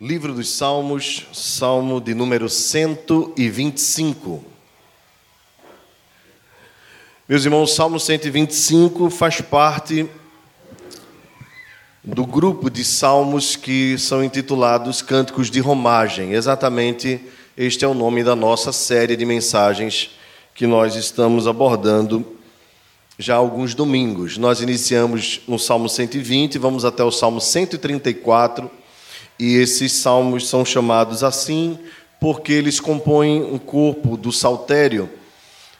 Livro dos Salmos, Salmo de número 125. Meus irmãos, Salmo 125 faz parte do grupo de salmos que são intitulados Cânticos de Romagem. Exatamente este é o nome da nossa série de mensagens que nós estamos abordando já há alguns domingos. Nós iniciamos no Salmo 120, vamos até o Salmo 134 e esses salmos são chamados assim porque eles compõem um corpo do saltério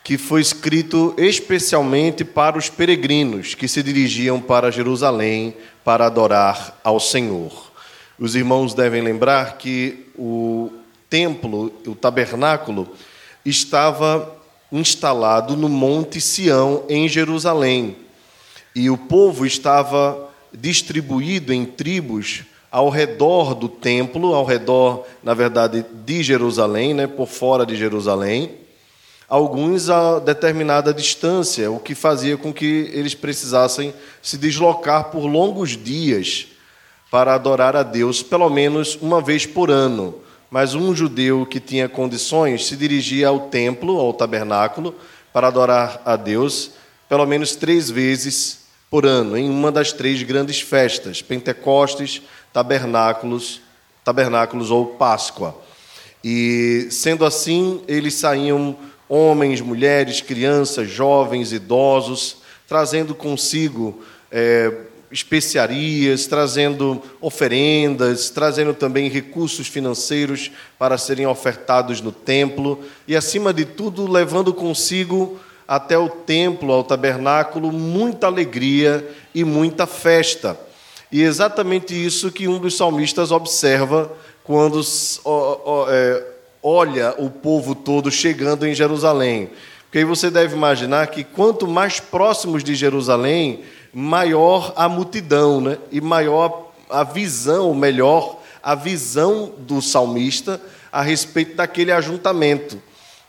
que foi escrito especialmente para os peregrinos que se dirigiam para Jerusalém para adorar ao Senhor. Os irmãos devem lembrar que o templo, o tabernáculo, estava instalado no Monte Sião, em Jerusalém, e o povo estava distribuído em tribos ao redor do templo, ao redor, na verdade, de Jerusalém, né, por fora de Jerusalém, alguns a determinada distância, o que fazia com que eles precisassem se deslocar por longos dias para adorar a Deus, pelo menos uma vez por ano. Mas um judeu que tinha condições se dirigia ao templo, ao tabernáculo, para adorar a Deus, pelo menos três vezes por ano, em uma das três grandes festas, Pentecostes, tabernáculos, tabernáculos ou Páscoa. E sendo assim, eles saíam homens, mulheres, crianças, jovens, idosos, trazendo consigo é, especiarias, trazendo oferendas, trazendo também recursos financeiros para serem ofertados no templo e, acima de tudo, levando consigo até o templo, ao tabernáculo, muita alegria e muita festa. E é exatamente isso que um dos salmistas observa quando é, olha o povo todo chegando em Jerusalém. Porque aí você deve imaginar que quanto mais próximos de Jerusalém, maior a multidão, né? e maior a visão, melhor, a visão do salmista a respeito daquele ajuntamento.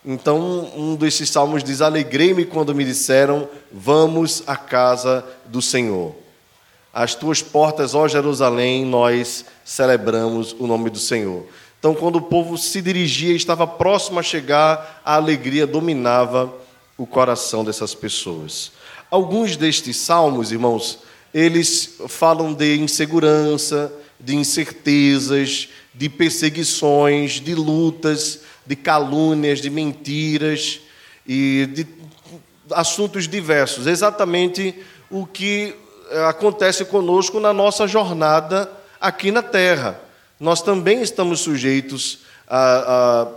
Então, um desses salmos diz: Alegrei-me quando me disseram, vamos à casa do Senhor. As tuas portas, ó Jerusalém, nós celebramos o nome do Senhor. Então, quando o povo se dirigia e estava próximo a chegar, a alegria dominava o coração dessas pessoas. Alguns destes salmos, irmãos, eles falam de insegurança, de incertezas, de perseguições, de lutas, de calúnias, de mentiras e de assuntos diversos. Exatamente o que acontece conosco na nossa jornada aqui na Terra. Nós também estamos sujeitos a, a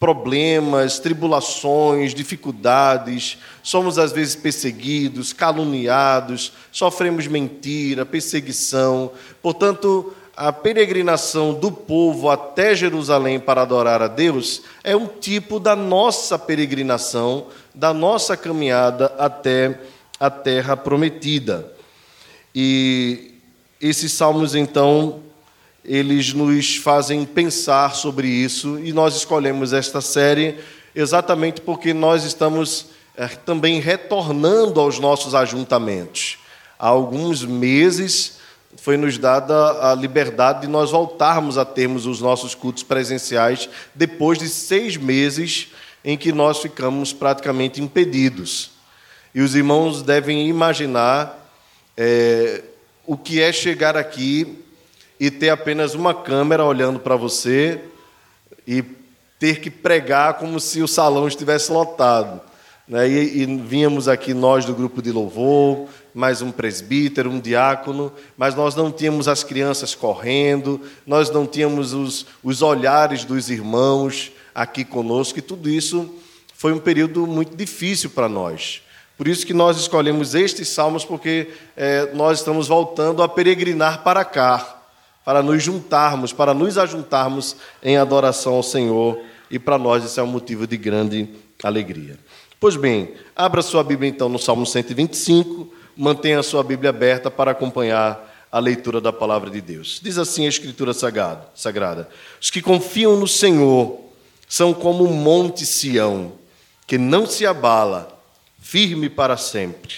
problemas, tribulações, dificuldades, somos às vezes perseguidos, caluniados, sofremos mentira, perseguição. Portanto, a peregrinação do povo até Jerusalém para adorar a Deus é um tipo da nossa peregrinação, da nossa caminhada até a terra prometida. E esses salmos, então, eles nos fazem pensar sobre isso e nós escolhemos esta série exatamente porque nós estamos é, também retornando aos nossos ajuntamentos. Há alguns meses foi nos dada a liberdade de nós voltarmos a termos os nossos cultos presenciais depois de seis meses em que nós ficamos praticamente impedidos. E os irmãos devem imaginar é, o que é chegar aqui e ter apenas uma câmera olhando para você e ter que pregar como se o salão estivesse lotado. Né? E, e vínhamos aqui nós do grupo de louvor, mais um presbítero, um diácono, mas nós não tínhamos as crianças correndo, nós não tínhamos os, os olhares dos irmãos aqui conosco, e tudo isso foi um período muito difícil para nós. Por isso que nós escolhemos estes salmos, porque é, nós estamos voltando a peregrinar para cá, para nos juntarmos, para nos ajuntarmos em adoração ao Senhor, e para nós isso é um motivo de grande alegria. Pois bem, abra sua Bíblia então no Salmo 125, mantenha a sua Bíblia aberta para acompanhar a leitura da palavra de Deus. Diz assim a Escritura Sagrada: Os que confiam no Senhor são como o monte Sião, que não se abala firme para sempre.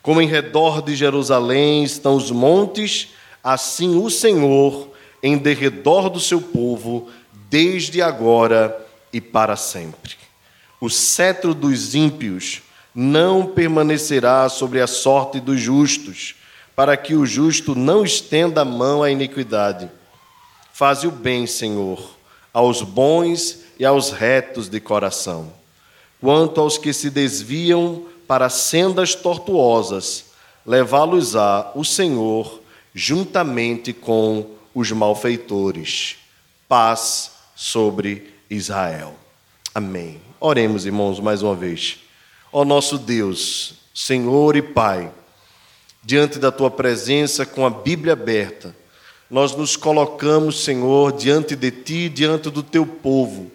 Como em redor de Jerusalém estão os montes, assim o Senhor em derredor do seu povo, desde agora e para sempre. O cetro dos ímpios não permanecerá sobre a sorte dos justos, para que o justo não estenda a mão à iniquidade. Faze o bem, Senhor, aos bons e aos retos de coração. Quanto aos que se desviam para sendas tortuosas, levá-los-á o Senhor juntamente com os malfeitores. Paz sobre Israel. Amém. Oremos, irmãos, mais uma vez. Ó nosso Deus, Senhor e Pai, diante da tua presença com a Bíblia aberta, nós nos colocamos, Senhor, diante de ti, diante do teu povo,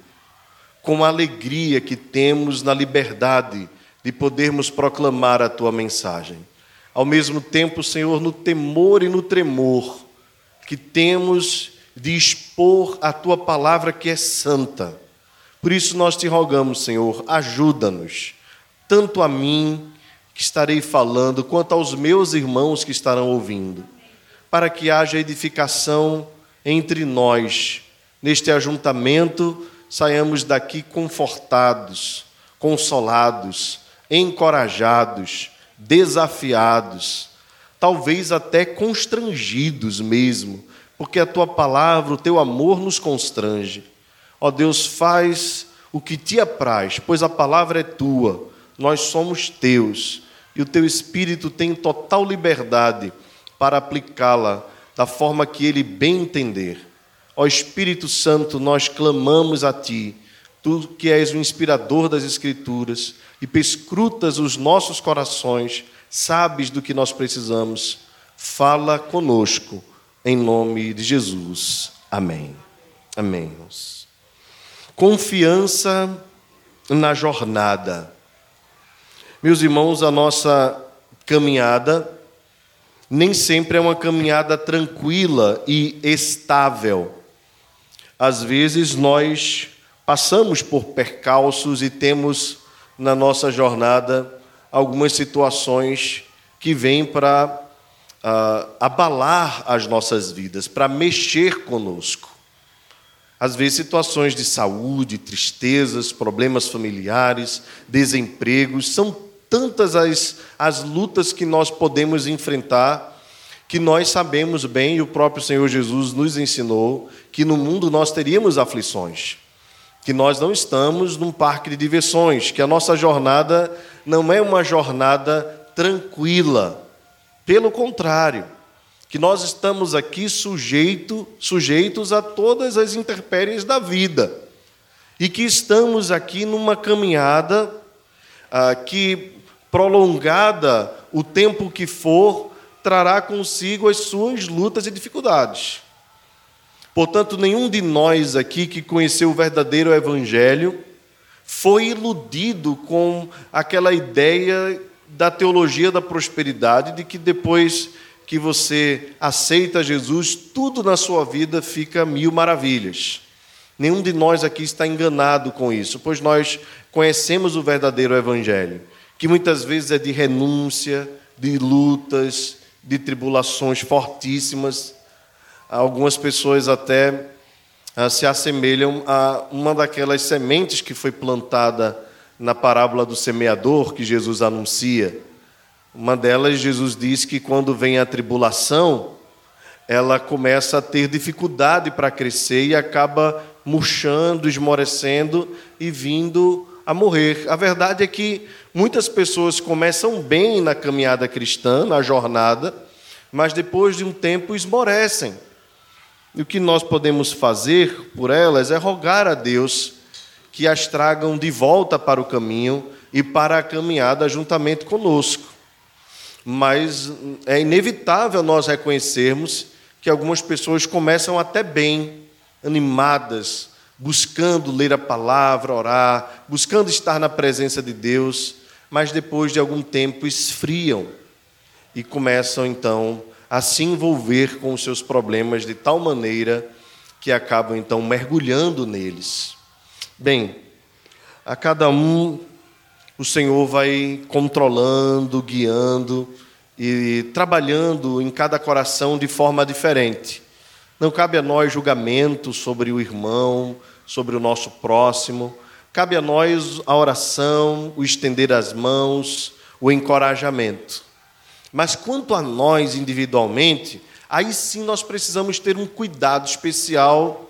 com a alegria que temos na liberdade de podermos proclamar a tua mensagem. Ao mesmo tempo, Senhor, no temor e no tremor que temos de expor a tua palavra que é santa. Por isso nós te rogamos, Senhor, ajuda-nos tanto a mim, que estarei falando, quanto aos meus irmãos que estarão ouvindo, para que haja edificação entre nós. Neste ajuntamento, saiamos daqui confortados, consolados, encorajados, desafiados, talvez até constrangidos mesmo, porque a tua palavra, o teu amor nos constrange. Ó Deus, faz o que te apraz, pois a palavra é tua nós somos teus e o teu Espírito tem total liberdade para aplicá-la da forma que ele bem entender. Ó Espírito Santo, nós clamamos a ti, tu que és o inspirador das Escrituras e pescrutas os nossos corações, sabes do que nós precisamos. Fala conosco, em nome de Jesus. Amém. Amém. Confiança na jornada. Meus irmãos, a nossa caminhada nem sempre é uma caminhada tranquila e estável. Às vezes nós passamos por percalços e temos na nossa jornada algumas situações que vêm para uh, abalar as nossas vidas, para mexer conosco. Às vezes, situações de saúde, tristezas, problemas familiares, desempregos, são tantas as, as lutas que nós podemos enfrentar, que nós sabemos bem, e o próprio Senhor Jesus nos ensinou, que no mundo nós teríamos aflições, que nós não estamos num parque de diversões, que a nossa jornada não é uma jornada tranquila, pelo contrário, que nós estamos aqui sujeito, sujeitos a todas as intempéries da vida, e que estamos aqui numa caminhada ah, que prolongada o tempo que for, trará consigo as suas lutas e dificuldades. Portanto, nenhum de nós aqui que conheceu o verdadeiro Evangelho foi iludido com aquela ideia da teologia da prosperidade, de que depois que você aceita Jesus, tudo na sua vida fica mil maravilhas. Nenhum de nós aqui está enganado com isso, pois nós conhecemos o verdadeiro Evangelho que muitas vezes é de renúncia, de lutas, de tribulações fortíssimas. Algumas pessoas até ah, se assemelham a uma daquelas sementes que foi plantada na parábola do semeador que Jesus anuncia. Uma delas, Jesus diz que quando vem a tribulação, ela começa a ter dificuldade para crescer e acaba murchando, esmorecendo e vindo a morrer. A verdade é que muitas pessoas começam bem na caminhada cristã, na jornada, mas depois de um tempo esmorecem. E o que nós podemos fazer por elas é rogar a Deus que as tragam de volta para o caminho e para a caminhada juntamente conosco. Mas é inevitável nós reconhecermos que algumas pessoas começam até bem, animadas, buscando ler a palavra, orar, buscando estar na presença de Deus, mas depois de algum tempo esfriam e começam então a se envolver com os seus problemas de tal maneira que acabam então mergulhando neles. Bem, a cada um o Senhor vai controlando, guiando e trabalhando em cada coração de forma diferente. Não cabe a nós julgamento sobre o irmão, sobre o nosso próximo. Cabe a nós a oração, o estender as mãos, o encorajamento. Mas quanto a nós individualmente, aí sim nós precisamos ter um cuidado especial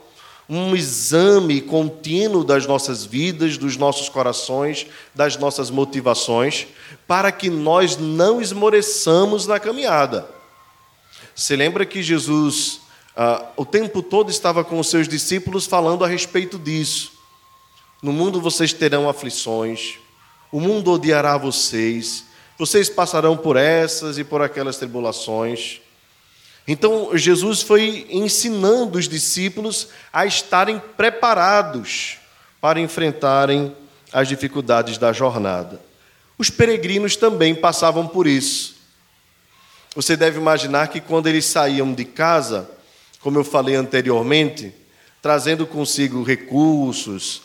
um exame contínuo das nossas vidas, dos nossos corações, das nossas motivações, para que nós não esmoreçamos na caminhada. Se lembra que Jesus, ah, o tempo todo, estava com os seus discípulos falando a respeito disso. No mundo vocês terão aflições, o mundo odiará vocês, vocês passarão por essas e por aquelas tribulações. Então, Jesus foi ensinando os discípulos a estarem preparados para enfrentarem as dificuldades da jornada. Os peregrinos também passavam por isso. Você deve imaginar que quando eles saíam de casa, como eu falei anteriormente, trazendo consigo recursos,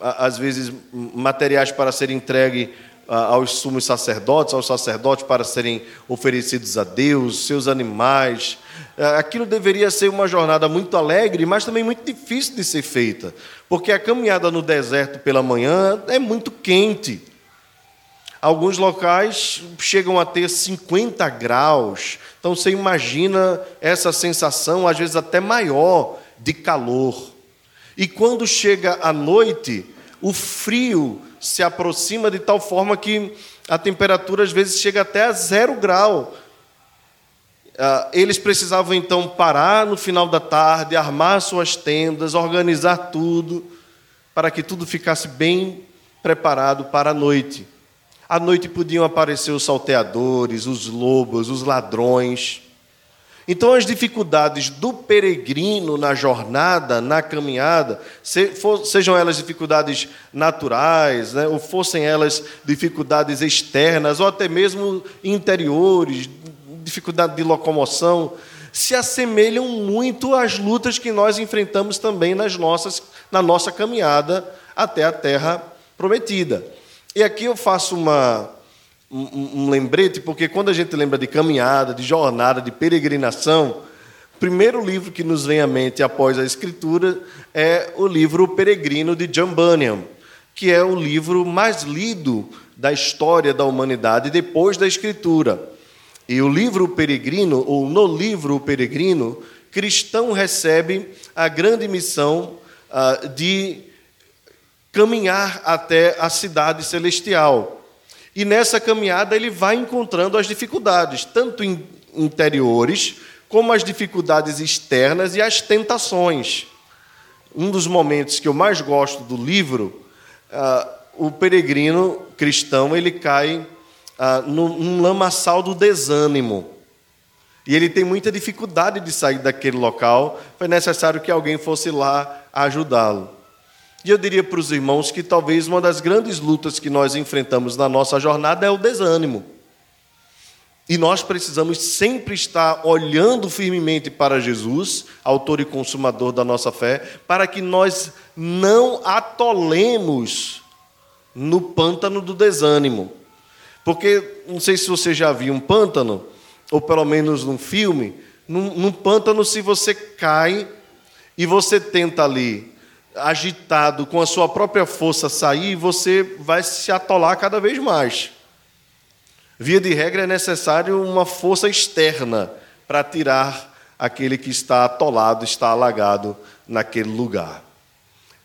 às vezes materiais para serem entregue aos sumos sacerdotes, aos sacerdotes para serem oferecidos a Deus, seus animais. É, aquilo deveria ser uma jornada muito alegre, mas também muito difícil de ser feita, porque a caminhada no deserto pela manhã é muito quente. Alguns locais chegam a ter 50 graus, então você imagina essa sensação, às vezes até maior, de calor. E quando chega a noite, o frio se aproxima de tal forma que a temperatura às vezes chega até a zero grau. Ah, eles precisavam então parar no final da tarde, armar suas tendas, organizar tudo, para que tudo ficasse bem preparado para a noite. À noite podiam aparecer os salteadores, os lobos, os ladrões. Então, as dificuldades do peregrino na jornada, na caminhada, sejam elas dificuldades naturais, né, ou fossem elas dificuldades externas, ou até mesmo interiores, dificuldade de locomoção, se assemelham muito às lutas que nós enfrentamos também nas nossas, na nossa caminhada até a terra prometida. E aqui eu faço uma, um, um lembrete, porque quando a gente lembra de caminhada, de jornada, de peregrinação, o primeiro livro que nos vem à mente após a Escritura é o livro Peregrino de John Bunyan, que é o livro mais lido da história da humanidade depois da Escritura. E o livro Peregrino, ou no livro Peregrino, cristão recebe a grande missão uh, de caminhar até a cidade celestial. E nessa caminhada ele vai encontrando as dificuldades, tanto interiores, como as dificuldades externas e as tentações. Um dos momentos que eu mais gosto do livro, uh, o peregrino cristão ele cai uh, num lamaçal do desânimo. E ele tem muita dificuldade de sair daquele local. Foi necessário que alguém fosse lá ajudá-lo. E eu diria para os irmãos que talvez uma das grandes lutas que nós enfrentamos na nossa jornada é o desânimo. E nós precisamos sempre estar olhando firmemente para Jesus, autor e consumador da nossa fé, para que nós não atolemos no pântano do desânimo. Porque, não sei se você já viu um pântano, ou pelo menos num filme, num, num pântano, se você cai e você tenta ali agitado com a sua própria força sair, você vai se atolar cada vez mais. Via de regra, é necessário uma força externa para tirar aquele que está atolado, está alagado naquele lugar.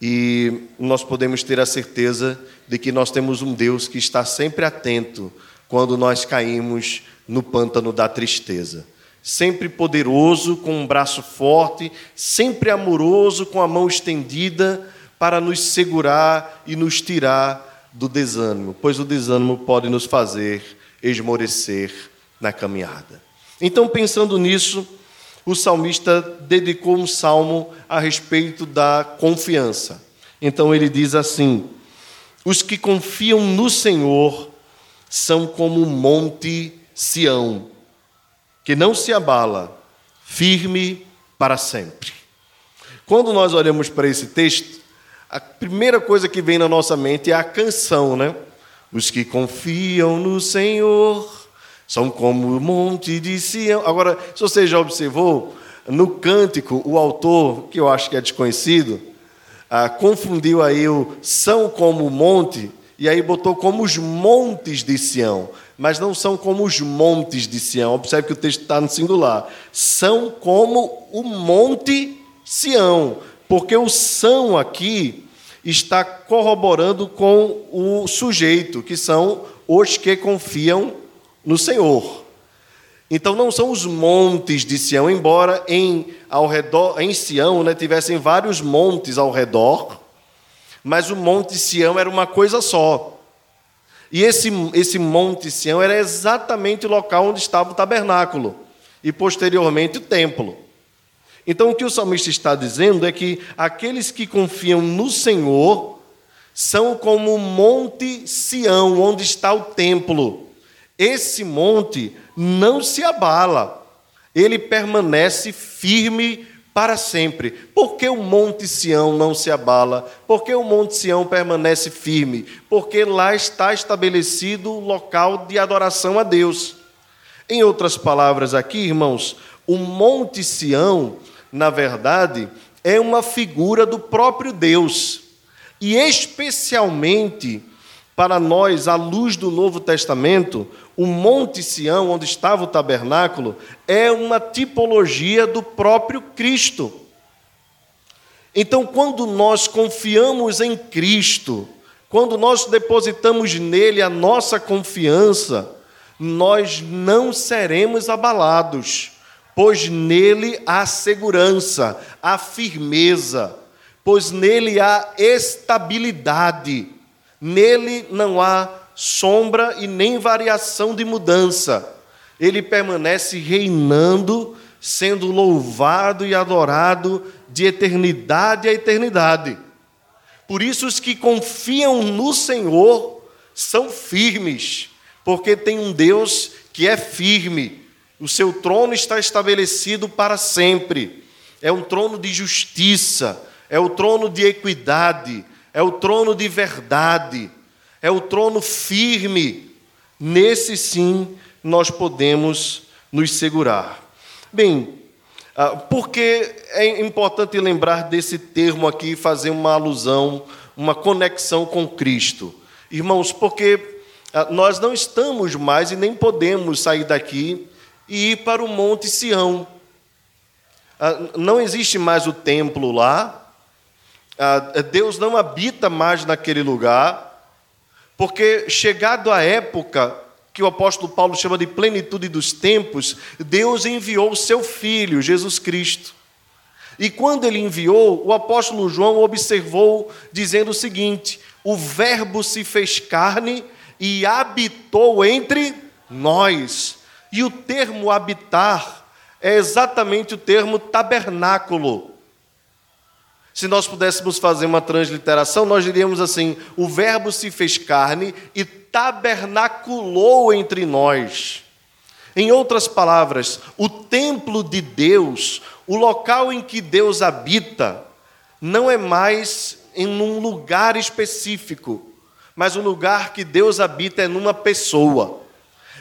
E nós podemos ter a certeza de que nós temos um Deus que está sempre atento quando nós caímos no pântano da tristeza sempre poderoso, com um braço forte, sempre amoroso, com a mão estendida para nos segurar e nos tirar do desânimo, pois o desânimo pode nos fazer esmorecer na caminhada. Então, pensando nisso, o salmista dedicou um salmo a respeito da confiança. Então ele diz assim: Os que confiam no Senhor são como o monte Sião, que não se abala, firme para sempre. Quando nós olhamos para esse texto, a primeira coisa que vem na nossa mente é a canção, né? Os que confiam no Senhor são como o monte de Sião. Agora, se você já observou, no cântico, o autor, que eu acho que é desconhecido, ah, confundiu aí o são como monte, e aí botou como os montes de Sião, mas não são como os montes de Sião. Observe que o texto está no singular. São como o monte Sião, porque o são aqui está corroborando com o sujeito, que são os que confiam no Senhor. Então não são os montes de Sião, embora em ao redor em Sião, né, tivessem vários montes ao redor, mas o monte Sião era uma coisa só. E esse esse monte Sião era exatamente o local onde estava o tabernáculo e posteriormente o templo. Então o que o salmista está dizendo é que aqueles que confiam no Senhor são como o monte Sião, onde está o templo. Esse monte não se abala, ele permanece firme para sempre. Por que o Monte Sião não se abala? Por que o Monte Sião permanece firme? Porque lá está estabelecido o local de adoração a Deus. Em outras palavras, aqui, irmãos, o Monte Sião, na verdade, é uma figura do próprio Deus. E especialmente para nós, à luz do Novo Testamento, o Monte Sião, onde estava o tabernáculo, é uma tipologia do próprio Cristo. Então, quando nós confiamos em Cristo, quando nós depositamos nele a nossa confiança, nós não seremos abalados, pois nele há segurança, há firmeza, pois nele há estabilidade, nele não há sombra e nem variação de mudança. Ele permanece reinando, sendo louvado e adorado de eternidade a eternidade. Por isso, os que confiam no Senhor são firmes, porque tem um Deus que é firme. O seu trono está estabelecido para sempre. É um trono de justiça, é o trono de equidade, é o trono de verdade é o trono firme. Nesse sim nós podemos nos segurar. Bem, ah, por que é importante lembrar desse termo aqui fazer uma alusão, uma conexão com Cristo? Irmãos, porque ah, nós não estamos mais e nem podemos sair daqui e ir para o Monte Sião. Ah, não existe mais o templo lá, Deus não habita mais naquele lugar, porque, chegado a época que o apóstolo Paulo chama de plenitude dos tempos, Deus enviou o seu filho, Jesus Cristo. E quando ele enviou, o apóstolo João observou, dizendo o seguinte: o Verbo se fez carne e habitou entre nós. E o termo habitar é exatamente o termo tabernáculo. Se nós pudéssemos fazer uma transliteração, nós diríamos assim: o Verbo se fez carne e tabernaculou entre nós. Em outras palavras, o templo de Deus, o local em que Deus habita, não é mais em um lugar específico, mas o lugar que Deus habita é numa pessoa.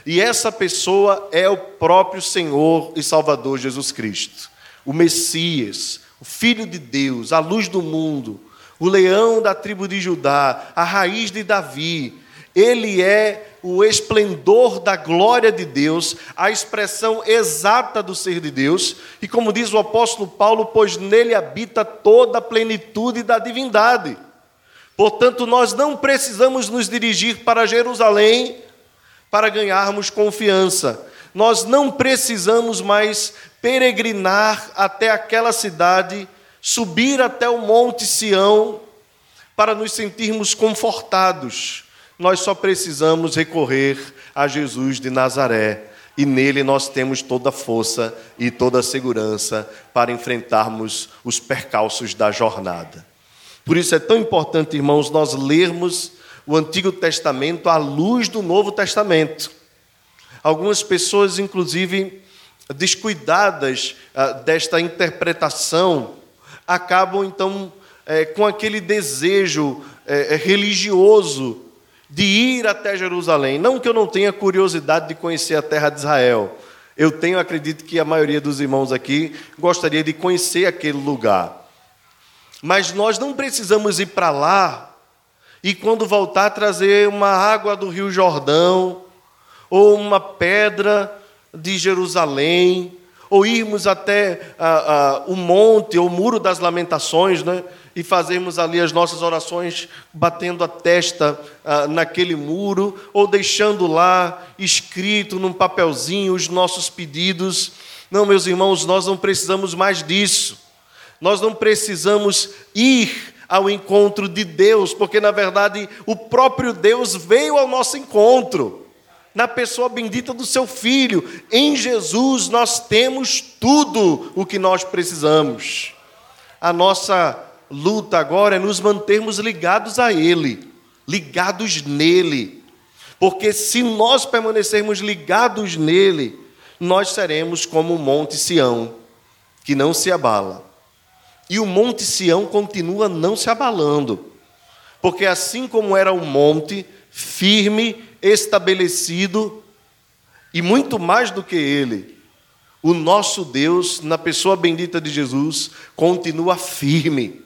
E essa pessoa é o próprio Senhor e Salvador Jesus Cristo, o Messias, o Filho de Deus, a luz do mundo, o leão da tribo de Judá, a raiz de Davi. Ele é o esplendor da glória de Deus, a expressão exata do ser de Deus, e como diz o apóstolo Paulo, pois nele habita toda a plenitude da divindade. Portanto, nós não precisamos nos dirigir para Jerusalém para ganharmos confiança. Nós não precisamos mais peregrinar até aquela cidade, subir até o Monte Sião, para nos sentirmos confortados. Nós só precisamos recorrer a Jesus de Nazaré. E nele nós temos toda a força e toda a segurança para enfrentarmos os percalços da jornada. Por isso é tão importante, irmãos, nós lermos o Antigo Testamento à luz do Novo Testamento. Algumas pessoas, inclusive, descuidadas ah, desta interpretação, acabam então é, com aquele desejo é, religioso de ir até Jerusalém. Não que eu não tenha curiosidade de conhecer a terra de Israel, Eu tenho, acredito que a maioria dos irmãos aqui gostaria de conhecer aquele lugar. Mas nós não precisamos ir para lá e, quando voltar, trazer uma água do Rio Jordão, ou uma pedra de Jerusalém, ou irmos até ah, ah, o monte, ou o muro das lamentações, né? e fazermos ali as nossas orações batendo a testa ah, naquele muro, ou deixando lá escrito num papelzinho os nossos pedidos. Não, meus irmãos, nós não precisamos mais disso. Nós não precisamos ir ao encontro de Deus, porque na verdade o próprio Deus veio ao nosso encontro. Na pessoa bendita do seu filho, em Jesus nós temos tudo o que nós precisamos. A nossa luta agora é nos mantermos ligados a Ele, ligados nele. Porque se nós permanecermos ligados nele, nós seremos como o Monte Sião, que não se abala. E o Monte Sião continua não se abalando, porque assim como era um monte firme, estabelecido, e muito mais do que ele, o nosso Deus, na pessoa bendita de Jesus, continua firme,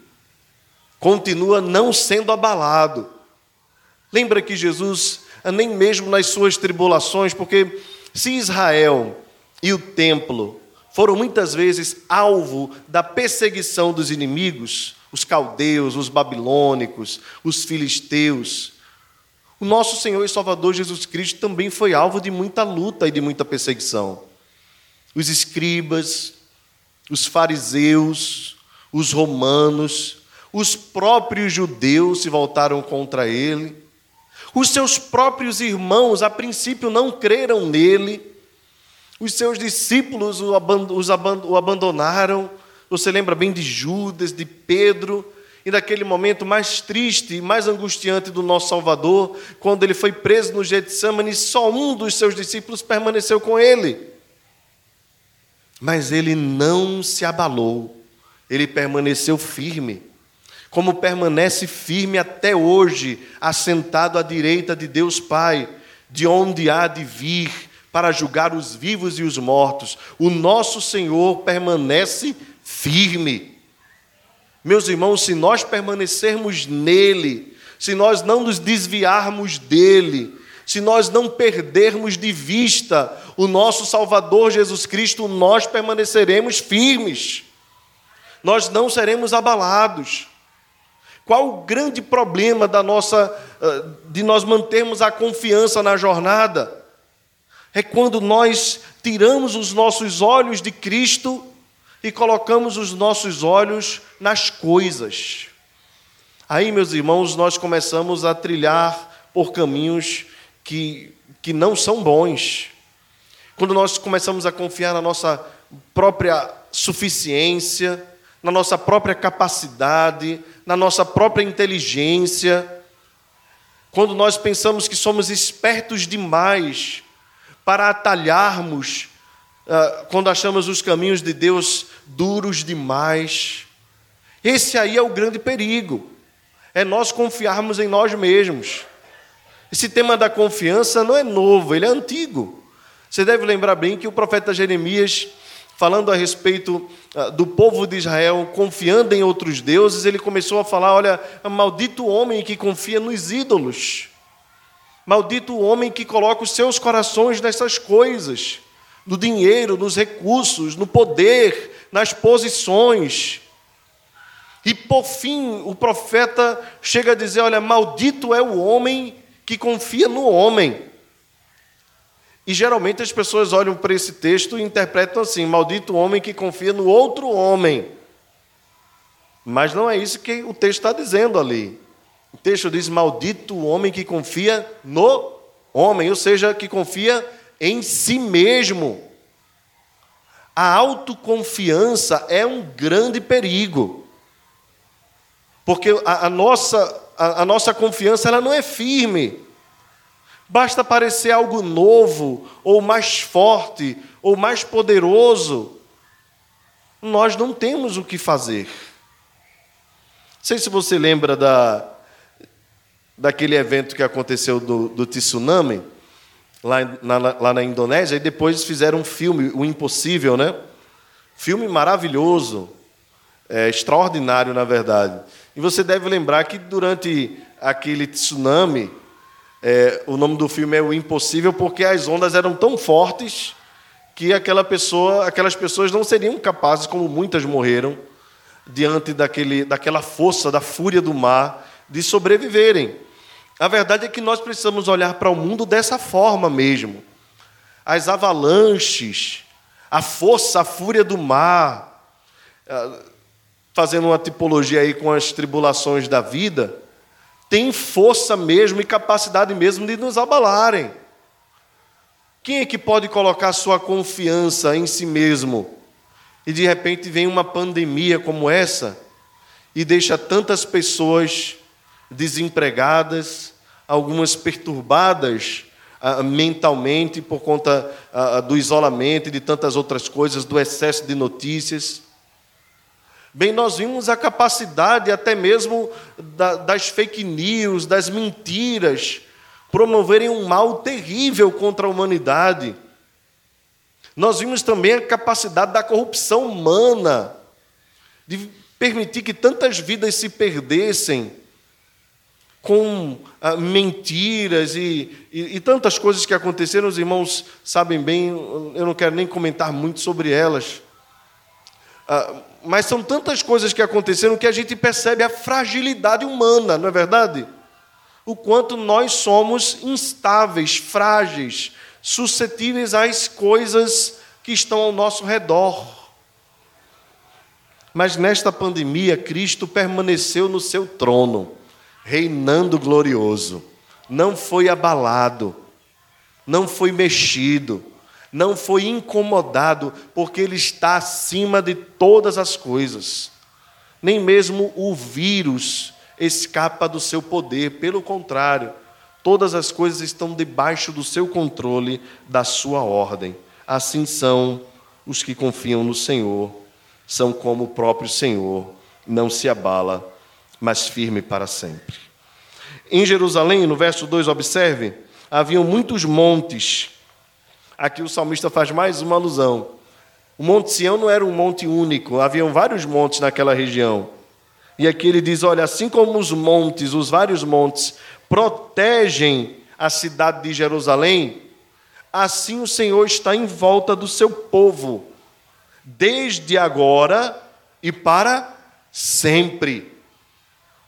continua não sendo abalado. Lembra que Jesus, nem mesmo nas suas tribulações, porque se Israel e o templo foram muitas vezes alvo da perseguição dos inimigos, os caldeus, os babilônicos, os filisteus. O nosso Senhor e Salvador Jesus Cristo também foi alvo de muita luta e de muita perseguição. Os escribas, os fariseus, os romanos, os próprios judeus se voltaram contra ele. Os seus próprios irmãos, a princípio, não creram nele. Os seus discípulos o abandonaram. Você lembra bem de Judas, de Pedro, e daquele momento mais triste e mais angustiante do nosso Salvador, quando ele foi preso no Getsemane, só um dos seus discípulos permaneceu com ele. Mas ele não se abalou, ele permaneceu firme, como permanece firme até hoje, assentado à direita de Deus Pai, de onde há de vir para julgar os vivos e os mortos. O nosso Senhor permanece firme. Meus irmãos, se nós permanecermos nele, se nós não nos desviarmos dele, se nós não perdermos de vista o nosso Salvador Jesus Cristo, nós permaneceremos firmes. Nós não seremos abalados. Qual o grande problema da nossa ah, de nós mantermos a confiança na jornada? é quando nós tiramos os nossos olhos de Cristo e colocamos os nossos olhos nas coisas. Aí, meus irmãos, nós começamos a trilhar por caminhos que, que não são bons. Quando nós começamos a confiar na nossa própria suficiência, na nossa própria capacidade, na nossa própria inteligência, quando nós pensamos que somos espertos demais para atalharmos quando achamos os caminhos de Deus duros demais. Esse aí é o grande perigo, é nós confiarmos em nós mesmos. Esse tema da confiança não é novo, ele é antigo. Você deve lembrar bem que o profeta Jeremias, falando a respeito uh, do povo de Israel confiando em outros deuses, ele começou a falar: olha, maldito homem que confia nos ídolos. Maldito o homem que coloca os seus corações nessas coisas, no dinheiro, nos recursos, no poder, nas posições. E por fim, o profeta chega a dizer: Olha, maldito é o homem que confia no homem. E geralmente as pessoas olham para esse texto e interpretam assim: Maldito o homem que confia no outro homem. Mas não é isso que o texto está dizendo ali. O texto diz: Maldito o homem que confia no homem, ou seja, que confia em si mesmo. A autoconfiança é um grande perigo. Porque a, a nossa, a, a nossa confiança ela não é firme. Basta parecer algo novo, ou mais forte, ou mais poderoso. Nós não temos o que fazer. Não sei se você lembra da, daquele evento que aconteceu do, do tsunami, lá na, lá na Indonésia, e depois fizeram um filme, O Impossível, né? Filme maravilhoso, é, extraordinário, na verdade. E você deve lembrar que durante aquele tsunami, é, o nome do filme é O Impossível, porque as ondas eram tão fortes que aquela pessoa, aquelas pessoas não seriam capazes, como muitas morreram, diante daquele, daquela força, da fúria do mar, de sobreviverem. A verdade é que nós precisamos olhar para o mundo dessa forma mesmo. As avalanches, a força, a fúria do mar, ah, fazendo uma tipologia aí com as tribulações da vida, tem força mesmo e capacidade mesmo de nos abalarem. Quem é que pode colocar sua confiança em si mesmo e de repente vem uma pandemia como essa e deixa tantas pessoas desempregadas, algumas perturbadas ah, mentalmente por conta ah, do isolamento e de tantas outras coisas, do excesso de notícias? Bem, nós vimos a capacidade até mesmo das fake news, das mentiras, promoverem um mal terrível contra a humanidade. Nós vimos também a capacidade da corrupção humana, de permitir que tantas vidas se perdessem com ah, mentiras e, e, e, tantas coisas que aconteceram, os irmãos sabem bem, eu não quero nem comentar muito sobre elas. Ah, mas são tantas coisas que aconteceram que a gente percebe a fragilidade humana, não é verdade? o quanto nós somos instáveis, frágeis, suscetíveis às coisas que estão ao nosso redor. Mas nesta pandemia, Cristo permaneceu no seu trono, reinando glorioso. Não foi abalado, não foi mexido, não foi incomodado, porque Ele está acima de todas as coisas. Nem mesmo o vírus escapa do seu poder, pelo contrário, todas as coisas estão debaixo do seu controle, da sua ordem. Assim são os que confiam no Senhor, são como o próprio Senhor, não se abala, mas firme para sempre. Em Jerusalém, no verso 2, observe, haviam muitos montes. Aqui o salmista faz mais uma alusão. O Monte Sião não era um monte único, haviam vários montes naquela região. E aqui ele diz: olha, assim como os montes, os vários montes, protegem a cidade de Jerusalém, assim o Senhor está em volta do seu povo, desde agora e para sempre.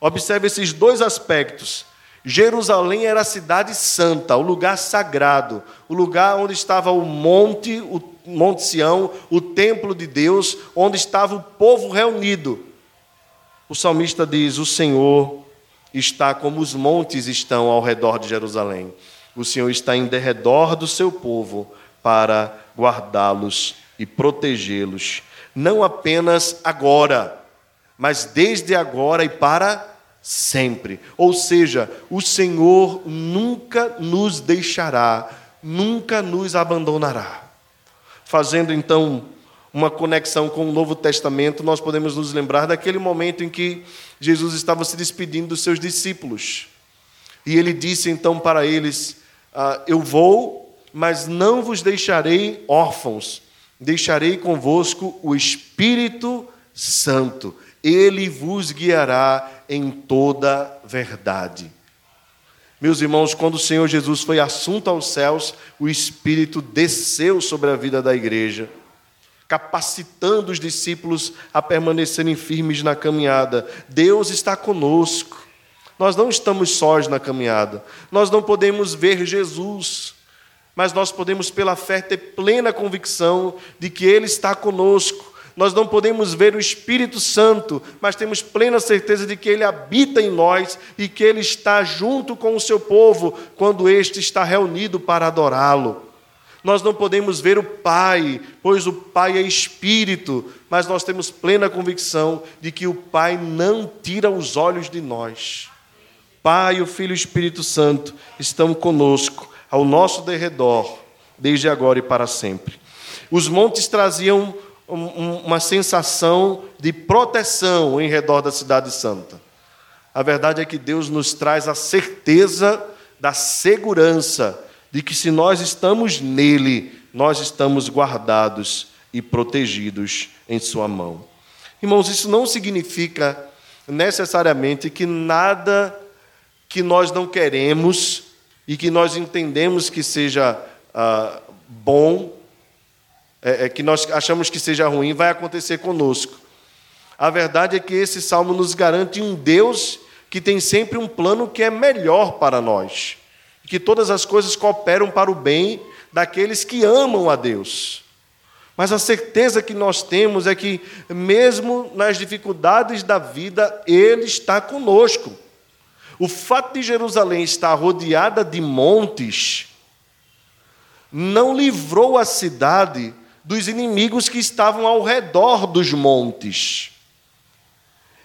Observe esses dois aspectos. Jerusalém era a cidade santa, o lugar sagrado, o lugar onde estava o monte, o Monte Sião, o templo de Deus, onde estava o povo reunido. O salmista diz: O Senhor está como os montes estão ao redor de Jerusalém. O Senhor está em derredor do seu povo para guardá-los e protegê-los, não apenas agora, mas desde agora e para sempre. Ou seja, o Senhor nunca nos deixará, nunca nos abandonará. Fazendo então uma conexão com o Novo Testamento, nós podemos nos lembrar daquele momento em que Jesus estava se despedindo dos seus discípulos. E ele disse então para eles: ah, Eu vou, mas não vos deixarei órfãos, deixarei convosco o Espírito Santo. Ele vos guiará em toda verdade. Meus irmãos, quando o Senhor Jesus foi assunto aos céus, o Espírito desceu sobre a vida da igreja capacitando os discípulos a permanecerem firmes na caminhada. Deus está conosco. Nós não estamos sós na caminhada. Nós não podemos ver Jesus, mas nós podemos, pela fé, ter plena convicção de que Ele está conosco. Nós não podemos ver o Espírito Santo, mas temos plena certeza de que Ele habita em nós e que Ele está junto com o seu povo quando este está reunido para adorá-lo. Nós não podemos ver o Pai, pois o Pai é Espírito, mas nós temos plena convicção de que o Pai não tira os olhos de nós. Pai, o Filho e o Espírito Santo estão conosco, ao nosso derredor, desde agora e para sempre. Os montes traziam uma sensação de proteção em redor da Cidade Santa. A verdade é que Deus nos traz a certeza da segurança de que se nós estamos nele, nós estamos guardados e protegidos em Sua mão. Irmãos, isso não significa necessariamente que nada que nós não queremos e que nós entendemos que seja ah, bom, é, é, que nós achamos que seja ruim, vai acontecer conosco. A verdade é que esse salmo nos garante um Deus que tem sempre um plano que é melhor para nós, que todas as coisas cooperam para o bem daqueles que amam a Deus. Mas a certeza que nós temos é que, mesmo nas dificuldades da vida, Ele está conosco. O fato de Jerusalém estar rodeada de montes não livrou a cidade dos inimigos que estavam ao redor dos montes.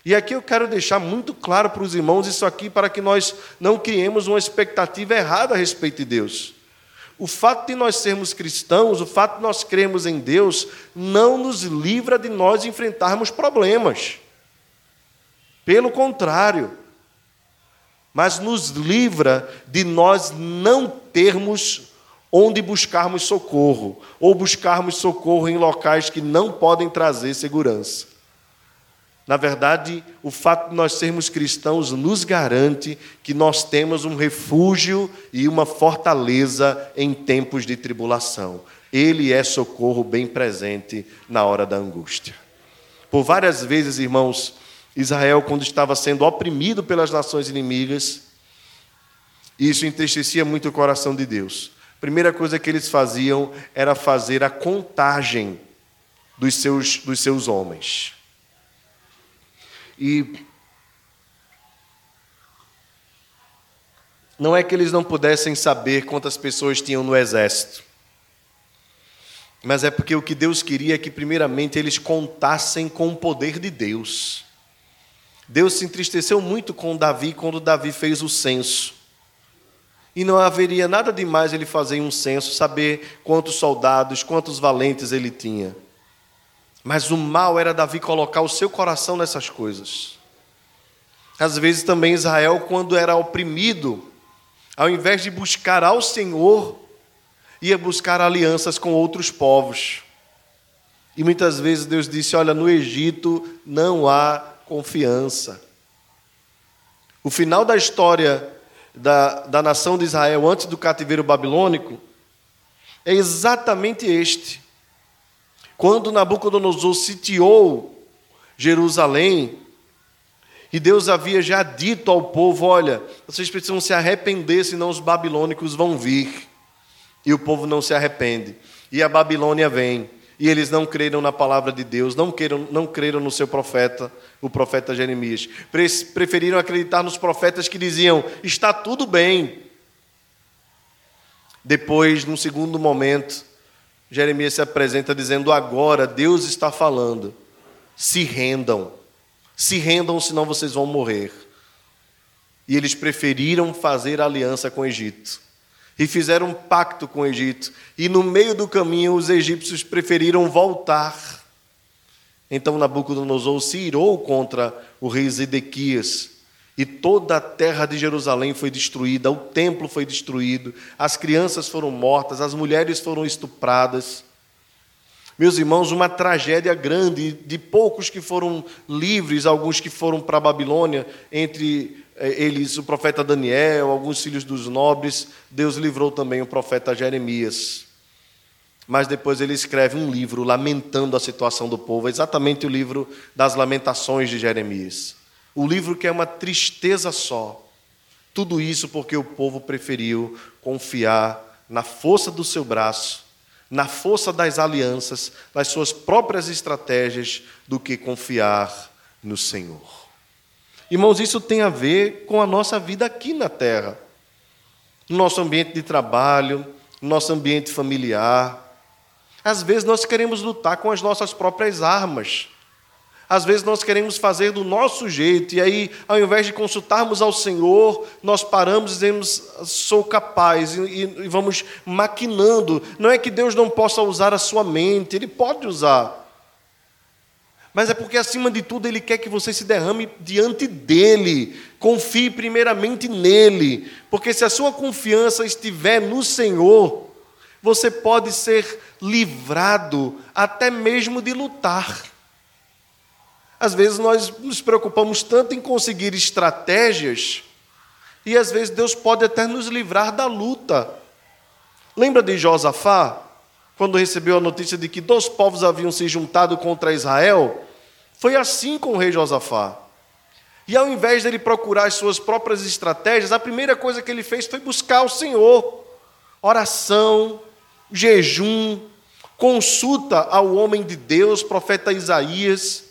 E aqui eu quero deixar muito claro para os irmãos isso aqui, para que nós não criemos uma expectativa errada a respeito de Deus. O fato de nós sermos cristãos, o fato de nós crermos em Deus, não nos livra de nós enfrentarmos problemas. Pelo contrário, mas nos livra de nós não termos onde buscarmos socorro, ou buscarmos socorro em locais que não podem trazer segurança. Na verdade, o fato de nós sermos cristãos nos garante que nós temos um refúgio e uma fortaleza em tempos de tribulação. Ele é socorro bem presente na hora da angústia. Por várias vezes, irmãos, Israel, quando estava sendo oprimido pelas nações inimigas, isso entristecia muito o coração de Deus. Primeira coisa que eles faziam era fazer a contagem dos seus, dos seus homens. E não é que eles não pudessem saber quantas pessoas tinham no exército, mas é porque o que Deus queria é que, primeiramente, eles contassem com o poder de Deus. Deus se entristeceu muito com Davi quando Davi fez o censo. E não haveria nada demais ele fazer um censo, saber quantos soldados, quantos valentes ele tinha. Mas o mal era Davi colocar o seu coração nessas coisas. Às vezes também Israel, quando era oprimido, ao invés de buscar ao Senhor, ia buscar alianças com outros povos. E muitas vezes Deus disse: Olha, no Egito não há confiança. O final da história da, da nação de Israel antes do cativeiro babilônico é exatamente este. Quando Nabucodonosor sitiou Jerusalém, e Deus havia já dito ao povo: olha, vocês precisam se arrepender, senão os babilônicos vão vir. E o povo não se arrepende. E a Babilônia vem. E eles não creram na palavra de Deus, não, creram, não creram no seu profeta, o profeta Jeremias. Preferiram acreditar nos profetas que diziam: está tudo bem. Depois, num segundo momento, Jeremias se apresenta dizendo: agora Deus está falando, se rendam, se rendam, senão vocês vão morrer. E eles preferiram fazer aliança com o Egito. E fizeram um pacto com o Egito. E no meio do caminho, os egípcios preferiram voltar. Então Nabucodonosor se irou contra o rei Zedequias e toda a terra de Jerusalém foi destruída, o templo foi destruído, as crianças foram mortas, as mulheres foram estupradas. Meus irmãos, uma tragédia grande, de poucos que foram livres, alguns que foram para a Babilônia, entre eles o profeta Daniel, alguns filhos dos nobres, Deus livrou também o profeta Jeremias. Mas depois ele escreve um livro lamentando a situação do povo, exatamente o livro das lamentações de Jeremias. O livro que é uma tristeza só. Tudo isso porque o povo preferiu confiar na força do seu braço, na força das alianças, nas suas próprias estratégias, do que confiar no Senhor. Irmãos, isso tem a ver com a nossa vida aqui na terra, no nosso ambiente de trabalho, no nosso ambiente familiar. Às vezes nós queremos lutar com as nossas próprias armas. Às vezes nós queremos fazer do nosso jeito, e aí, ao invés de consultarmos ao Senhor, nós paramos e dizemos, sou capaz, e, e vamos maquinando. Não é que Deus não possa usar a sua mente, Ele pode usar. Mas é porque, acima de tudo, Ele quer que você se derrame diante dEle. Confie primeiramente nele, porque se a sua confiança estiver no Senhor, você pode ser livrado até mesmo de lutar. Às vezes nós nos preocupamos tanto em conseguir estratégias, e às vezes Deus pode até nos livrar da luta. Lembra de Josafá? quando recebeu a notícia de que dois povos haviam se juntado contra Israel, foi assim com o rei Josafá. E ao invés dele procurar as suas próprias estratégias, a primeira coisa que ele fez foi buscar o Senhor. Oração, jejum, consulta ao homem de Deus, profeta Isaías.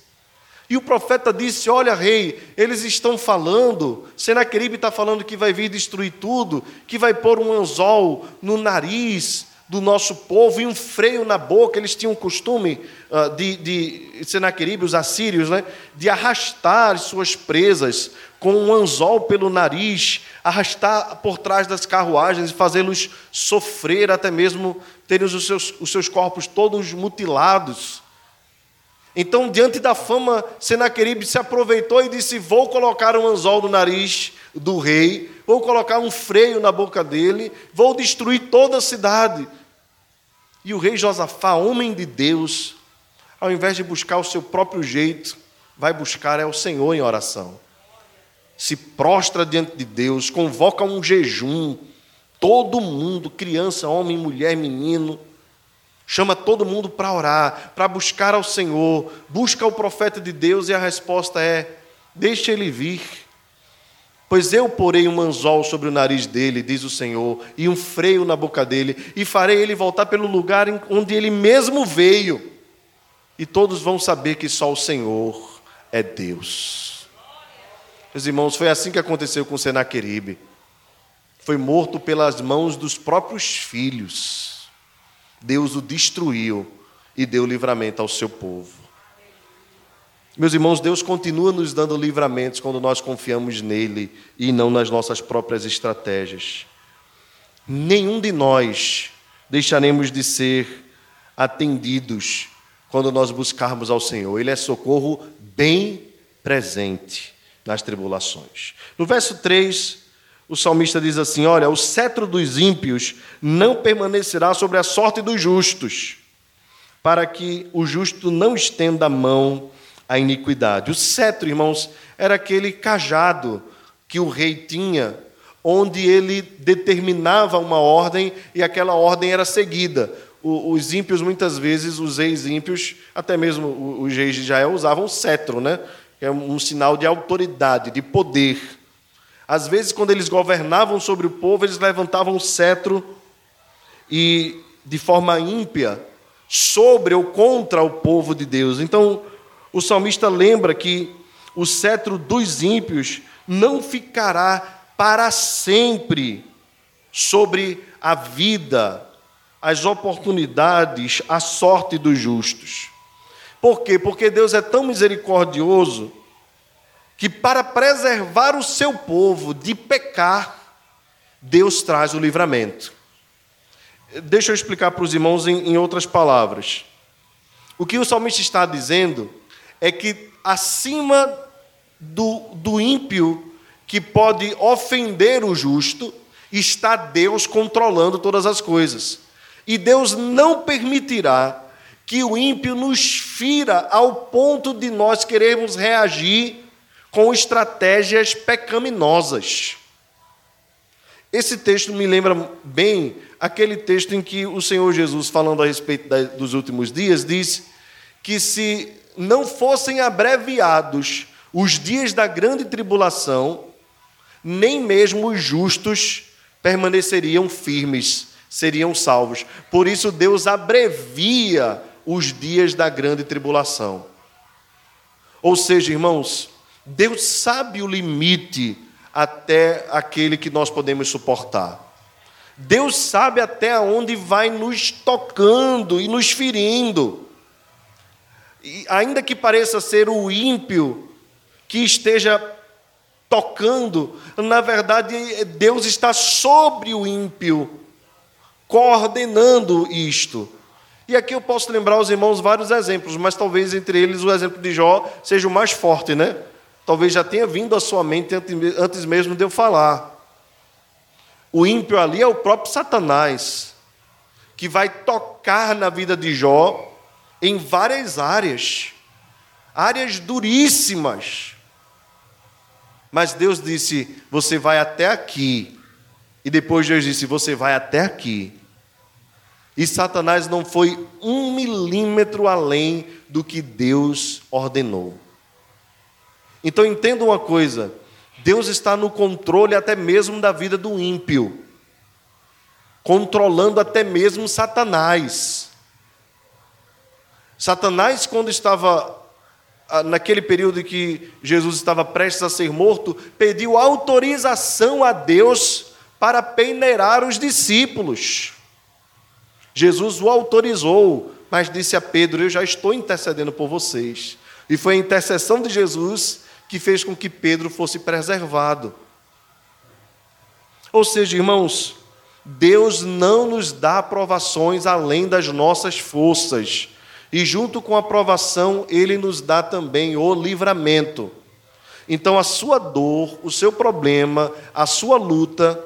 E o profeta disse: Olha, rei, eles estão falando, Senaqueribe está falando que vai vir destruir tudo, que vai pôr um anzol no nariz, do nosso povo e um freio na boca. Eles tinham o costume uh, de, de Senaqueribe, os assírios, né, de arrastar suas presas com um anzol pelo nariz, arrastar por trás das carruagens e fazê-los sofrer, até mesmo terem os seus, os seus corpos todos mutilados. Então, diante da fama, Senaqueribe se aproveitou e disse: Vou colocar um anzol no nariz do rei, vou colocar um freio na boca dele, vou destruir toda a cidade. E o rei Josafá, homem de Deus, ao invés de buscar o seu próprio jeito, vai buscar é o Senhor em oração. Se prostra diante de Deus, convoca um jejum, todo mundo, criança, homem, mulher, menino, chama todo mundo para orar, para buscar ao Senhor, busca o profeta de Deus e a resposta é: deixe ele vir. Pois eu porei um anzol sobre o nariz dele, diz o Senhor, e um freio na boca dele, e farei ele voltar pelo lugar onde ele mesmo veio. E todos vão saber que só o Senhor é Deus. Meus irmãos, foi assim que aconteceu com Senaqueribe. Foi morto pelas mãos dos próprios filhos. Deus o destruiu e deu livramento ao seu povo. Meus irmãos, Deus continua nos dando livramentos quando nós confiamos nele e não nas nossas próprias estratégias. Nenhum de nós deixaremos de ser atendidos quando nós buscarmos ao Senhor. Ele é socorro bem presente nas tribulações. No verso 3, o salmista diz assim: Olha, o cetro dos ímpios não permanecerá sobre a sorte dos justos, para que o justo não estenda a mão a iniquidade. O cetro, irmãos, era aquele cajado que o rei tinha, onde ele determinava uma ordem e aquela ordem era seguida. Os ímpios, muitas vezes, os reis ímpios, até mesmo os reis de Israel, usavam cetro, né? é um sinal de autoridade, de poder. Às vezes, quando eles governavam sobre o povo, eles levantavam o cetro e, de forma ímpia, sobre ou contra o povo de Deus. Então, o salmista lembra que o cetro dos ímpios não ficará para sempre sobre a vida, as oportunidades, a sorte dos justos. Por quê? Porque Deus é tão misericordioso que, para preservar o seu povo de pecar, Deus traz o livramento. Deixa eu explicar para os irmãos em, em outras palavras. O que o salmista está dizendo é que acima do, do ímpio que pode ofender o justo, está Deus controlando todas as coisas. E Deus não permitirá que o ímpio nos fira ao ponto de nós querermos reagir com estratégias pecaminosas. Esse texto me lembra bem aquele texto em que o Senhor Jesus, falando a respeito dos últimos dias, diz que se não fossem abreviados os dias da grande tribulação, nem mesmo os justos permaneceriam firmes, seriam salvos. Por isso, Deus abrevia os dias da grande tribulação. Ou seja, irmãos, Deus sabe o limite até aquele que nós podemos suportar. Deus sabe até onde vai nos tocando e nos ferindo. E ainda que pareça ser o ímpio que esteja tocando, na verdade, Deus está sobre o ímpio, coordenando isto. E aqui eu posso lembrar aos irmãos vários exemplos, mas talvez entre eles o exemplo de Jó seja o mais forte, né? Talvez já tenha vindo à sua mente antes mesmo de eu falar. O ímpio ali é o próprio Satanás, que vai tocar na vida de Jó em várias áreas, áreas duríssimas. Mas Deus disse: Você vai até aqui. E depois Deus disse: Você vai até aqui. E Satanás não foi um milímetro além do que Deus ordenou. Então entenda uma coisa: Deus está no controle até mesmo da vida do ímpio, controlando até mesmo Satanás. Satanás, quando estava ah, naquele período em que Jesus estava prestes a ser morto, pediu autorização a Deus para peneirar os discípulos. Jesus o autorizou, mas disse a Pedro: Eu já estou intercedendo por vocês. E foi a intercessão de Jesus que fez com que Pedro fosse preservado. Ou seja, irmãos, Deus não nos dá aprovações além das nossas forças. E junto com a aprovação, Ele nos dá também o livramento. Então, a sua dor, o seu problema, a sua luta,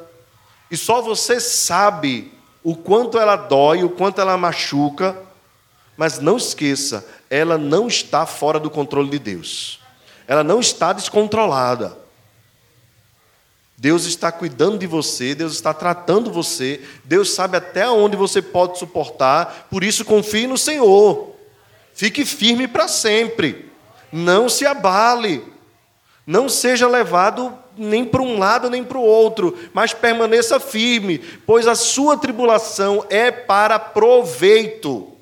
e só você sabe o quanto ela dói, o quanto ela machuca, mas não esqueça, ela não está fora do controle de Deus ela não está descontrolada. Deus está cuidando de você, Deus está tratando você, Deus sabe até onde você pode suportar, por isso confie no Senhor. Fique firme para sempre. Não se abale. Não seja levado nem para um lado nem para o outro, mas permaneça firme, pois a sua tribulação é para proveito.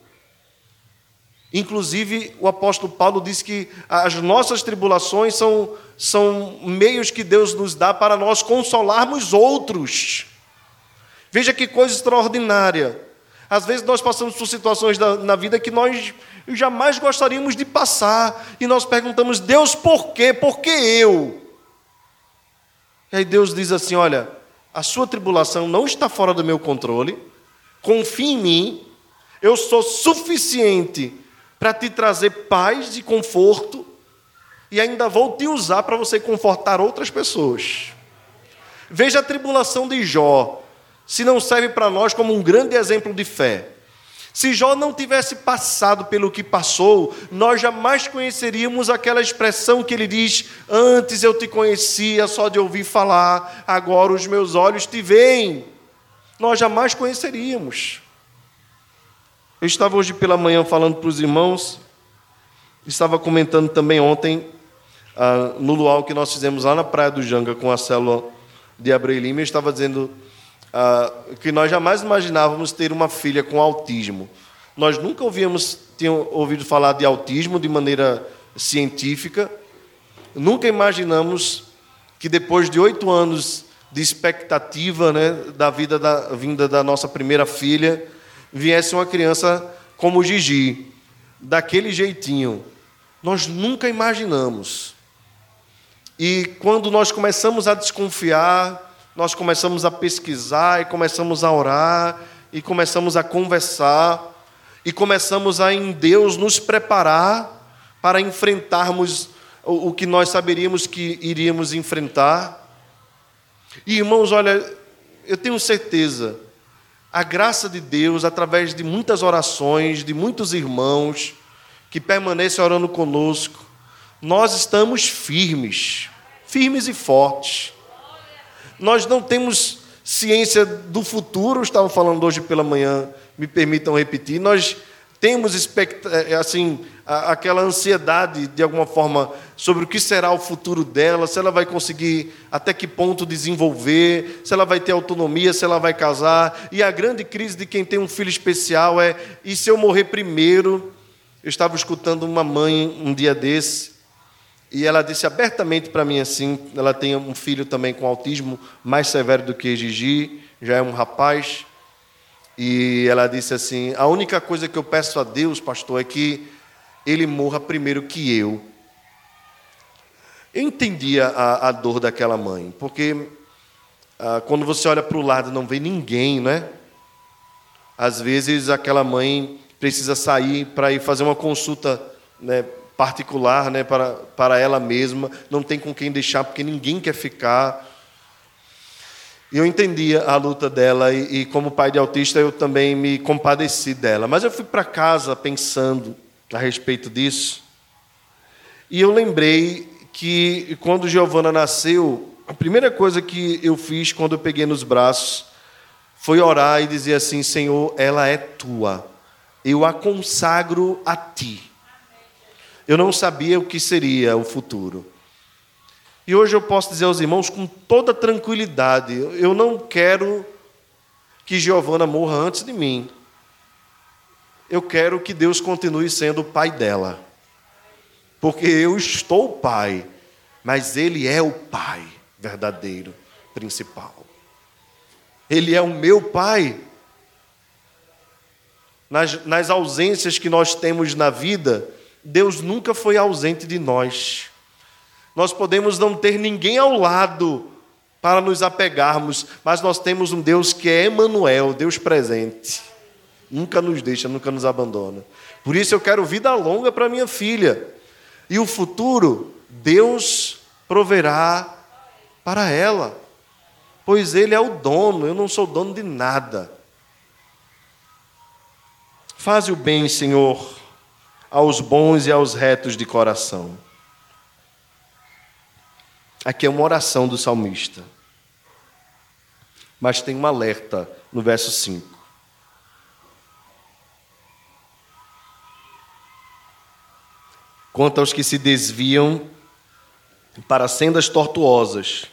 Inclusive, o apóstolo Paulo diz que as nossas tribulações são, são meios que Deus nos dá para nós consolarmos outros. Veja que coisa extraordinária. Às vezes nós passamos por situações da, na vida que nós jamais gostaríamos de passar, e nós perguntamos, Deus, por quê? Por que eu? E aí Deus diz assim: olha, a sua tribulação não está fora do meu controle, confie em mim, eu sou suficiente para te trazer paz e conforto, e ainda vou te usar para você confortar outras pessoas. Veja a tribulação de Jó, se não serve para nós como um grande exemplo de fé. Se Jó não tivesse passado pelo que passou, nós jamais conheceríamos aquela expressão que ele diz: Antes eu te conhecia só de ouvir falar, agora os meus olhos te veem. Nós jamais conheceríamos. Eu estava hoje pela manhã falando para os irmãos, estava comentando também ontem, ah, no luau que nós fizemos lá na Praia do Janga com a célula de Abreu Lima, eu estava dizendo ah, que nós jamais imaginávamos ter uma filha com autismo. Nós nunca ouvíamos, tinham ouvido falar de autismo de maneira científica, nunca imaginamos que depois de oito anos de expectativa né, da vida da vinda da nossa primeira filha, viesse uma criança como Gigi, daquele jeitinho. Nós nunca imaginamos. E quando nós começamos a desconfiar, nós começamos a pesquisar e começamos a orar e começamos a conversar e começamos a em Deus nos preparar para enfrentarmos o, que nós saberíamos que iríamos enfrentar. E irmãos, olha, eu tenho certeza a graça de Deus, através de muitas orações, de muitos irmãos que permanecem orando conosco, nós estamos firmes, firmes e fortes. Nós não temos ciência do futuro, estava falando hoje pela manhã, me permitam repetir, nós temos eh, assim aquela ansiedade de alguma forma sobre o que será o futuro dela, se ela vai conseguir até que ponto desenvolver, se ela vai ter autonomia, se ela vai casar. E a grande crise de quem tem um filho especial é: e se eu morrer primeiro? Eu estava escutando uma mãe um dia desse e ela disse abertamente para mim assim: ela tem um filho também com autismo mais severo do que Gigi, já é um rapaz. E ela disse assim: A única coisa que eu peço a Deus, pastor, é que ele morra primeiro que eu. Eu entendia a, a dor daquela mãe, porque ah, quando você olha para o lado não vê ninguém, né? Às vezes aquela mãe precisa sair para ir fazer uma consulta né, particular né, para, para ela mesma, não tem com quem deixar, porque ninguém quer ficar. E eu entendia a luta dela, e, e como pai de autista, eu também me compadeci dela. Mas eu fui para casa pensando a respeito disso, e eu lembrei que quando Giovana nasceu, a primeira coisa que eu fiz quando eu peguei nos braços foi orar e dizer assim: Senhor, ela é tua, eu a consagro a ti. Eu não sabia o que seria o futuro. E hoje eu posso dizer aos irmãos com toda tranquilidade: eu não quero que Giovana morra antes de mim. Eu quero que Deus continue sendo o pai dela. Porque eu estou pai, mas Ele é o pai verdadeiro, principal. Ele é o meu pai. Nas, nas ausências que nós temos na vida, Deus nunca foi ausente de nós. Nós podemos não ter ninguém ao lado para nos apegarmos, mas nós temos um Deus que é Emanuel, Deus presente. Nunca nos deixa, nunca nos abandona. Por isso eu quero vida longa para minha filha. E o futuro, Deus proverá para ela. Pois ele é o dono, eu não sou dono de nada. Faze o bem, Senhor aos bons e aos retos de coração. Aqui é uma oração do salmista. Mas tem um alerta no verso 5. Quanto aos que se desviam para sendas tortuosas,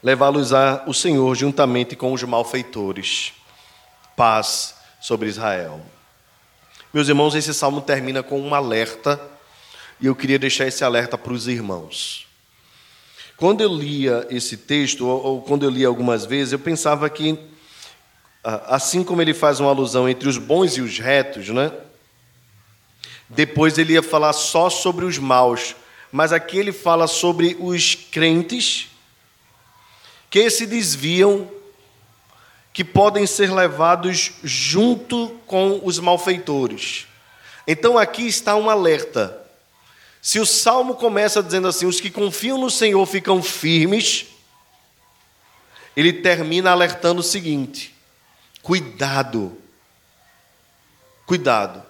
levá-los a o Senhor juntamente com os malfeitores. Paz sobre Israel. Meus irmãos, esse salmo termina com um alerta, e eu queria deixar esse alerta para os irmãos. Quando eu lia esse texto, ou, quando eu li algumas vezes, eu pensava que, assim como ele faz uma alusão entre os bons e os retos, né? depois ele ia falar só sobre os maus, mas aqui ele fala sobre os crentes que se desviam que podem ser levados junto com os malfeitores. Então aqui está um alerta. Se o salmo começa dizendo assim: os que confiam no Senhor ficam firmes, ele termina alertando o seguinte: cuidado, cuidado,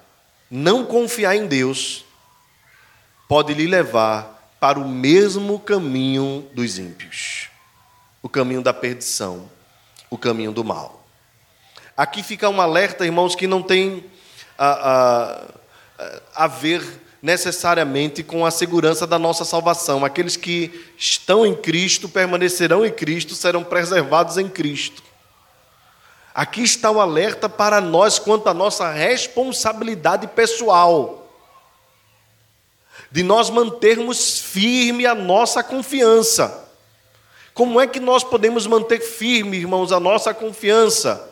não confiar em Deus pode lhe levar para o mesmo caminho dos ímpios o caminho da perdição o caminho do mal. Aqui fica um alerta, irmãos, que não tem a, a, a ver necessariamente com a segurança da nossa salvação. Aqueles que estão em Cristo permanecerão em Cristo, serão preservados em Cristo. Aqui está o alerta para nós quanto à nossa responsabilidade pessoal, de nós mantermos firme a nossa confiança. Como é que nós podemos manter firme, irmãos, a nossa confiança?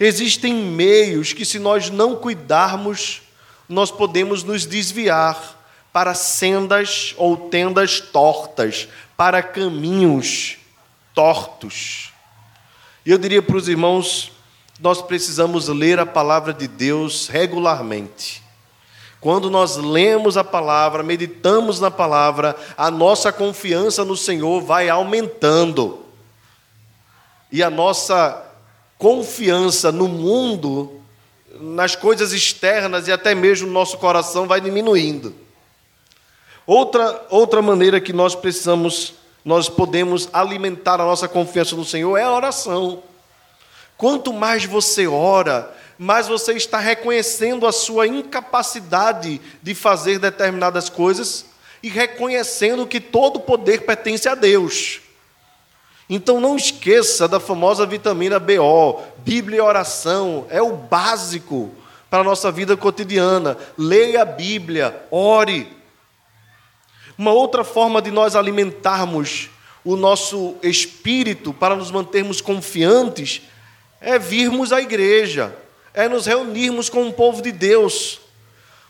Existem meios que, se nós não cuidarmos, nós podemos nos desviar para sendas ou tendas tortas, para caminhos tortos. E eu diria para os irmãos, nós precisamos ler a palavra de Deus regularmente. Quando nós lemos a palavra, meditamos na palavra, a nossa confiança no Senhor vai aumentando. E a nossa confiança no mundo, nas coisas externas e até mesmo no nosso coração vai diminuindo. Outra, outra maneira que nós precisamos, nós podemos alimentar a nossa confiança no Senhor é a oração. Quanto mais você ora, mas você está reconhecendo a sua incapacidade de fazer determinadas coisas e reconhecendo que todo poder pertence a Deus. Então não esqueça da famosa vitamina BO, Bíblia e oração, é o básico para a nossa vida cotidiana. Leia a Bíblia, ore. Uma outra forma de nós alimentarmos o nosso espírito para nos mantermos confiantes é virmos à igreja é nos reunirmos com o povo de Deus,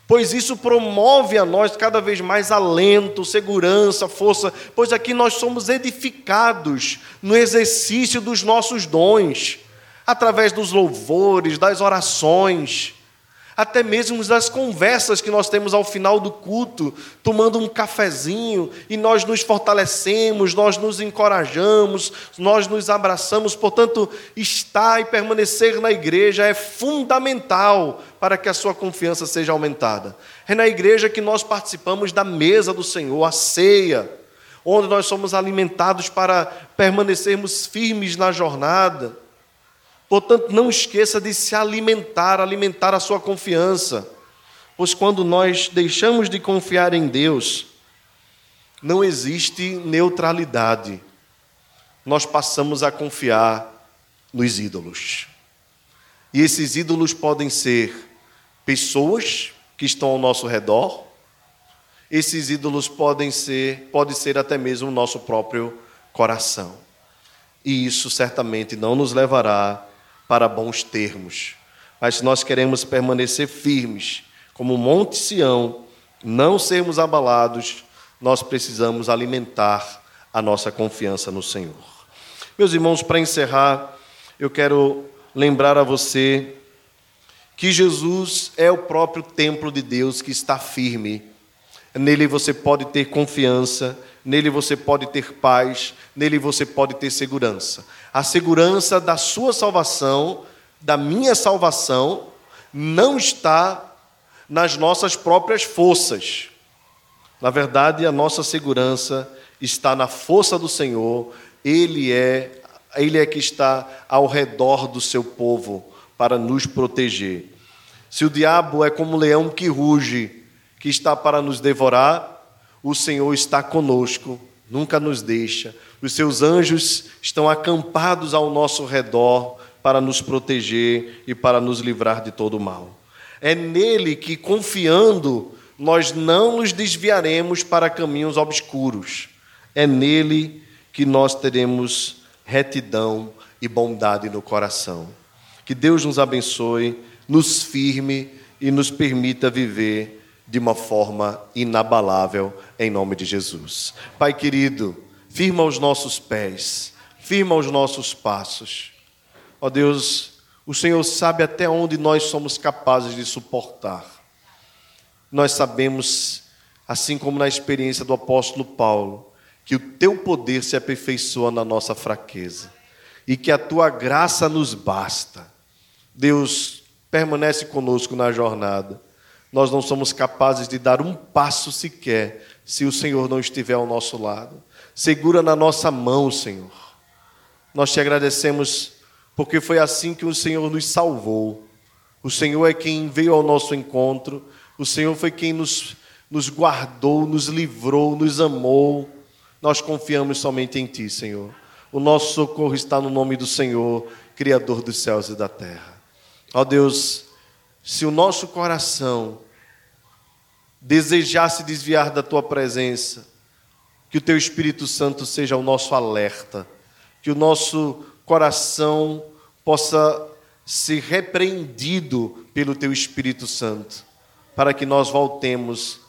pois isso promove a nós cada vez mais alento, segurança, força, pois aqui nós somos edificados no exercício dos nossos dons. através dos louvores, das orações, até mesmo das conversas que nós temos ao final do culto, tomando um cafezinho, e nós nos fortalecemos, nós nos encorajamos, nós nos abraçamos. Portanto, estar e permanecer na igreja é fundamental para que a sua confiança seja aumentada. É na igreja que nós participamos da mesa do Senhor, a ceia, onde nós somos alimentados para permanecermos firmes na jornada. Portanto, não esqueça de se alimentar, alimentar a sua confiança. Pois quando nós deixamos de confiar em Deus, não existe neutralidade. Nós passamos a confiar nos ídolos. E esses ídolos podem ser pessoas que estão ao nosso redor. Esses ídolos podem ser, pode ser até mesmo o nosso próprio coração. E isso certamente não nos levará para bons termos. Mas se nós queremos permanecer firmes, como o Monte Sião, não sermos abalados, nós precisamos alimentar a nossa confiança no Senhor. Meus irmãos, para encerrar, eu quero lembrar a você que Jesus é o próprio templo de Deus que está firme. Nele você pode ter confiança, nele você pode ter paz, nele você pode ter segurança. A segurança da sua salvação, da minha salvação, não está nas nossas próprias forças. Na verdade, a nossa segurança está na força do Senhor. Ele é, ele é que está ao redor do seu povo para nos proteger. Se o diabo é como um leão que ruge, que está para nos devorar, o Senhor está conosco, nunca nos deixa. Os seus anjos estão acampados ao nosso redor para nos proteger e para nos livrar de todo mal. É nele que, confiando, nós não nos desviaremos para caminhos obscuros. É nele que nós teremos retidão e bondade no coração. Que Deus nos abençoe, nos firme e nos permita viver de uma forma inabalável, em nome de Jesus. Pai querido, firma os nossos pés, firma os nossos passos. Ó Deus, o Senhor sabe até onde nós somos capazes de suportar. Nós sabemos, assim como na experiência do apóstolo Paulo, que o teu poder se aperfeiçoa na nossa fraqueza e que a tua graça nos basta. Deus permanece conosco na jornada nós não somos capazes de dar um passo sequer se o Senhor não estiver ao nosso lado. Segura na nossa mão, Senhor. Nós te agradecemos porque foi assim que o Senhor nos salvou. O Senhor é quem veio ao nosso encontro, o Senhor foi quem nos, nos guardou, nos livrou, nos amou. Nós confiamos somente em Ti, Senhor. O nosso socorro está no nome do Senhor, Criador dos céus e da terra. Ó Deus, se o nosso coração desejar se desviar da tua presença, que o teu Espírito Santo seja o nosso alerta, que o nosso coração possa ser repreendido pelo teu Espírito Santo, para que nós voltemos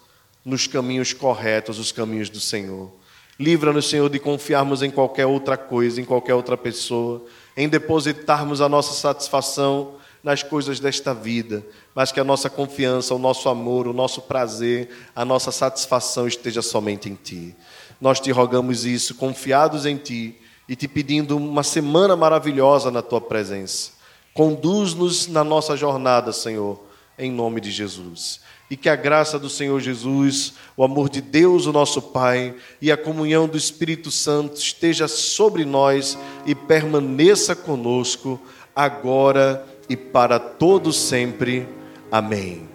nos caminhos corretos, os caminhos do Senhor. Livra-nos, Senhor, de confiarmos em qualquer outra coisa, em qualquer outra pessoa, em depositarmos a nossa satisfação nas coisas desta vida, mas que a nossa confiança, o nosso amor, o nosso prazer, a nossa satisfação esteja somente em Ti. Nós te rogamos isso, confiados em Ti e te pedindo uma semana maravilhosa na Tua presença. Conduz-nos na nossa jornada, Senhor, em nome de Jesus. E que a graça do Senhor Jesus, o amor de Deus, o nosso Pai, e a comunhão do Espírito Santo esteja sobre nós e permaneça conosco agora e para todo sempre. Amém.